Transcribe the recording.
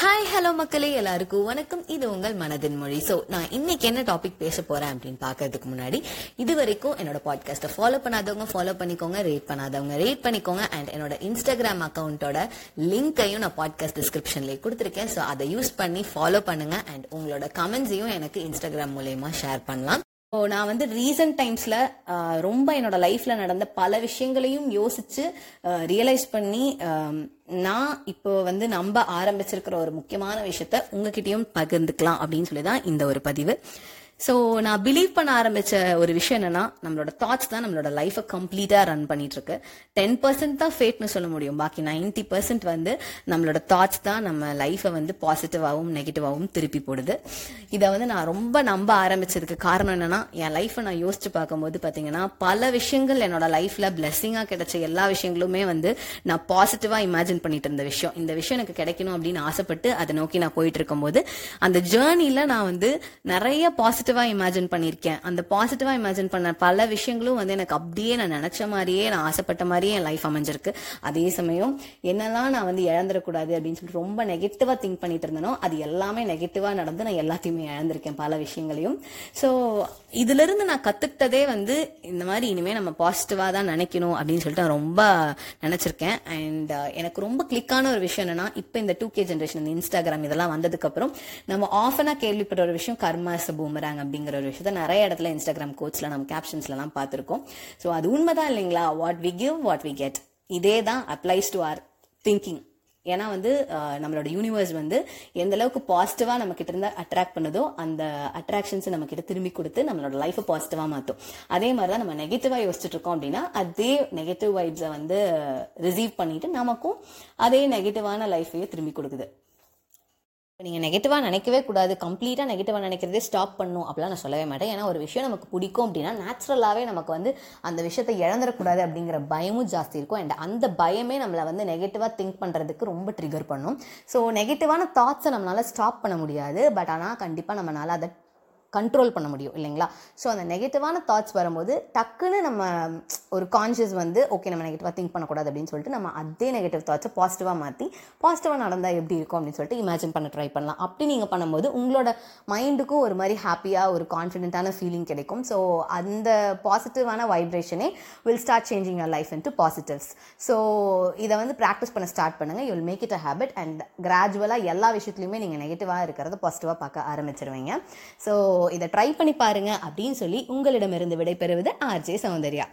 Hi hello மக்களே எல்லாருக்கும் வணக்கம். இது உங்கள் மனதின் மொழி. ஸோ நான் இன்னைக்கு என்ன டாபிக் பேச போறேன் அப்படின்னு பார்க்கறதுக்கு முன்னாடி இது வரைக்கும் என்னோட பாட்காஸ்ட்டை ஃபாலோ பண்ணாதவங்க ஃபாலோ பண்ணிக்கோங்க ரேட் பண்ணாதவங்க ரேட் பண்ணிக்கோங்க. அண்ட் என்னோட இன்ஸ்டாகிராம் அக்கௌண்ட்டோட லிங்கையும் நான் பாட்காஸ்ட் டிஸ்கிரிப்ஷன்லேயே கொடுத்துருக்கேன். ஸோ அதை யூஸ் பண்ணி ஃபாலோ பண்ணுங்க. அண்ட் உங்களோட கமெண்ட்ஸையும் எனக்கு இன்ஸ்டாகிராம் மூலயமா ஷேர் பண்ணலாம். ஸோ நான் வந்து ரீசன்ட் டைம்ஸில் ரொம்ப என்னோட லைஃப்பில் நடந்த பல விஷயங்களையும் யோசித்து ரியலைஸ் பண்ணி நான் இப்போ வந்து நம்ப ஆரம்பிச்சிருக்கிற ஒரு முக்கியமான விஷயத்த உங்ககிட்டயும் பகிர்ந்துக்கலாம் அப்படின்னு சொல்லி தான் இந்த ஒரு பதிவு. ஸோ நான் பிலீவ் பண்ண ஆரம்பிச்ச ஒரு விஷயம் என்னன்னா நம்மளோட தாட்ஸ் தான் நம்மளோட லைஃபை கம்ப்ளீட்டாக ரன் பண்ணிட்டு இருக்கு டென் பர்சன்ட் தான் ஃபேட்னு சொல்ல முடியும். பாக்கி நைன்டி பர்சன்ட் வந்து நம்மளோட தாட்ஸ் தான் நம்ம லைஃபை வந்து பாசிட்டிவாகவும் நெகட்டிவாகவும் திருப்பி போடுது. இதை வந்து நான் ரொம்ப நம்ப ஆரம்பிச்சதுக்கு காரணம் என்னன்னா என் லைஃப்பை நான் யோசிச்சு பார்க்கும்போது பார்த்தீங்கன்னா பல விஷயங்கள் என்னோட லைஃப்பில் பிளெஸ்ஸிங்காக கிடைச்ச எல்லா விஷயங்களுமே வந்து நான் பாசிட்டிவாக இமேஜின் பண்ணிட்டு இருந்த விஷயம். இந்த விஷயம் எனக்கு கிடைக்கணும் அப்படின்னு ஆசைப்பட்டு அதை நோக்கி நான் போயிட்டு இருக்கும்போது அந்த ஜேர்னியில் நான் வந்து நிறைய பாசிட்டிவ் இமேஜின் பண்ணியிருக்கேன். அந்த பாசிட்டிவாக இமேஜின் பண்ண பல விஷயங்களும் வந்து எனக்கு அப்படியே நான் நினச்ச மாதிரியே நான் ஆசைப்பட்ட மாதிரியே என் லைஃப் அமைஞ்சிருக்கு. அதே சமயம் என்னெல்லாம் நான் வந்து இழந்துடக்கூடாது அப்படின்னு சொல்லிட்டு ரொம்ப நெகட்டிவாக திங்க் பண்ணிட்டு இருந்தனோ அது எல்லாமே நெகட்டிவாக நடந்து நான் எல்லாத்தையுமே இழந்திருக்கேன் பல விஷயங்களையும். ஸோ இதுலேருந்து நான் கற்றுக்கிட்டதே வந்து இந்த மாதிரி இனிமேல் நம்ம பாசிட்டிவாக தான் நினைக்கணும் அப்படின்னு சொல்லிட்டு நான் ரொம்ப நினச்சிருக்கேன். அண்ட் uh, எனக்கு ரொம்ப கிளிக்கான ஒரு விஷயம் என்னன்னா இப்போ இந்த டூ கே ஜென்ரேஷன் இந்த இன்ஸ்டாகிராம் இதெல்லாம் வந்ததுக்கப்புறம் நம்ம ஆஃபனாக கேள்விப்பட்ட ஒரு விஷயம் கர்மா பூமராங் அப்படிங்கிற ஒரு விஷயத்த நிறைய இடத்துல இன்ஸ்டாகிராம் கோச்சில் நம்ம கேப்ஷன்ஸ்லாம் பார்த்துருக்கோம். ஸோ அது உண்மைதான் இல்லைங்களா? What we give what we get இதே தான் அப்ளைஸ் டு ஆர் திங்கிங் ஏன்னா வந்து நம்மளோட யூனிவர்ஸ் வந்து எந்த அளவுக்கு பாசிட்டிவாக நம்ம கிட்ட இருந்து அட்ராக்ட் பண்ணுதோ அந்த அட்ராக்ஷன்ஸ் நம்ம கிட்ட திரும்பி கொடுத்து நம்மளோட லைஃபை பாசிட்டிவாக மாற்றும் அதே மாதிரி தான் நம்ம நெகட்டிவாக யோசிச்சுட்டு இருக்கோம் அப்படின்னா அதே நெகட்டிவ் வைப்ஸை வந்து ரிசீவ் பண்ணிட்டு நமக்கும் அதே நெகட்டிவான லைஃபையே திரும்பி கொடுக்குது. நீங்கள் நெகட்டிவாக நினைக்கவே கூடாது. கம்ப்ளீட்டாக நெகட்டிவாக நினைக்கிறதே ஸ்டாப் பண்ணும். அப்படிலாம் நான் சொல்லவே மாட்டேன். ஏன்னா ஒரு விஷயம் நமக்கு பிடிக்கும் அப்படின்னா நேச்சுரலாகவே நமக்கு வந்து அந்த விஷயத்தை இழந்துடக்கூடாது அப்படிங்கிற பயமும் ஜாஸ்தி இருக்கும். அண்ட் அந்த பயமே நம்மளை வந்து நெகட்டிவாக திங்க் பண்ணுறதுக்கு ரொம்ப ட்ரிகர் பண்ணும். ஸோ நெகட்டிவான தாட்ஸை நம்மளால் ஸ்டாப் பண்ண முடியாது. பட் ஆனால் கண்டிப்பாக நம்மளால் அதை கண்ட்ரோல் பண்ண முடியும் இல்லைங்களா? ஸோ அந்த நெகட்டிவான தாட்ஸ் வரும்போது டக்குன்னு நம்ம ஒரு கான்ஷியஸ் வந்து ஓகே நம்ம நெகட்டிவாக திங்க் பண்ணக்கூடாது அப்படின்னு சொல்லிட்டு நம்ம அதே நெகட்டிவ் தாட்ஸை பாசிட்டிவாக மாற்றி பாசிட்டிவாக நடந்தால் எப்படி இருக்கும் அப்படின்னு சொல்லிட்டு இமேஜின் பண்ண ட்ரை பண்ணலாம். அப்படி நீங்கள் பண்ணும்போது உங்களோட மைண்டுக்கும் ஒரு மாதிரி ஹாப்பியாக ஒரு கான்ஃபிடென்ட்டான ஃபீலிங் கிடைக்கும். ஸோ அந்த பாசிட்டிவான வைப்ரேஷனே will start changing your life into positives so இதை வந்து ப்ராக்டிஸ் பண்ண ஸ்டார்ட் பண்ணுங்கள் you will make it a habit and கிராஜுவலாக எல்லா விஷயத்துலையுமே நீங்கள் நெகட்டிவாக இருக்கிறத பாசிட்டிவாக பார்க்க ஆரம்பிச்சிருவீங்க. ஸோ இதை ட்ரை பண்ணி பாருங்க அப்படின்னு சொல்லி உங்களிடமிருந்து விடைபெறுவது ஆர்ஜே சௌந்தர்யா.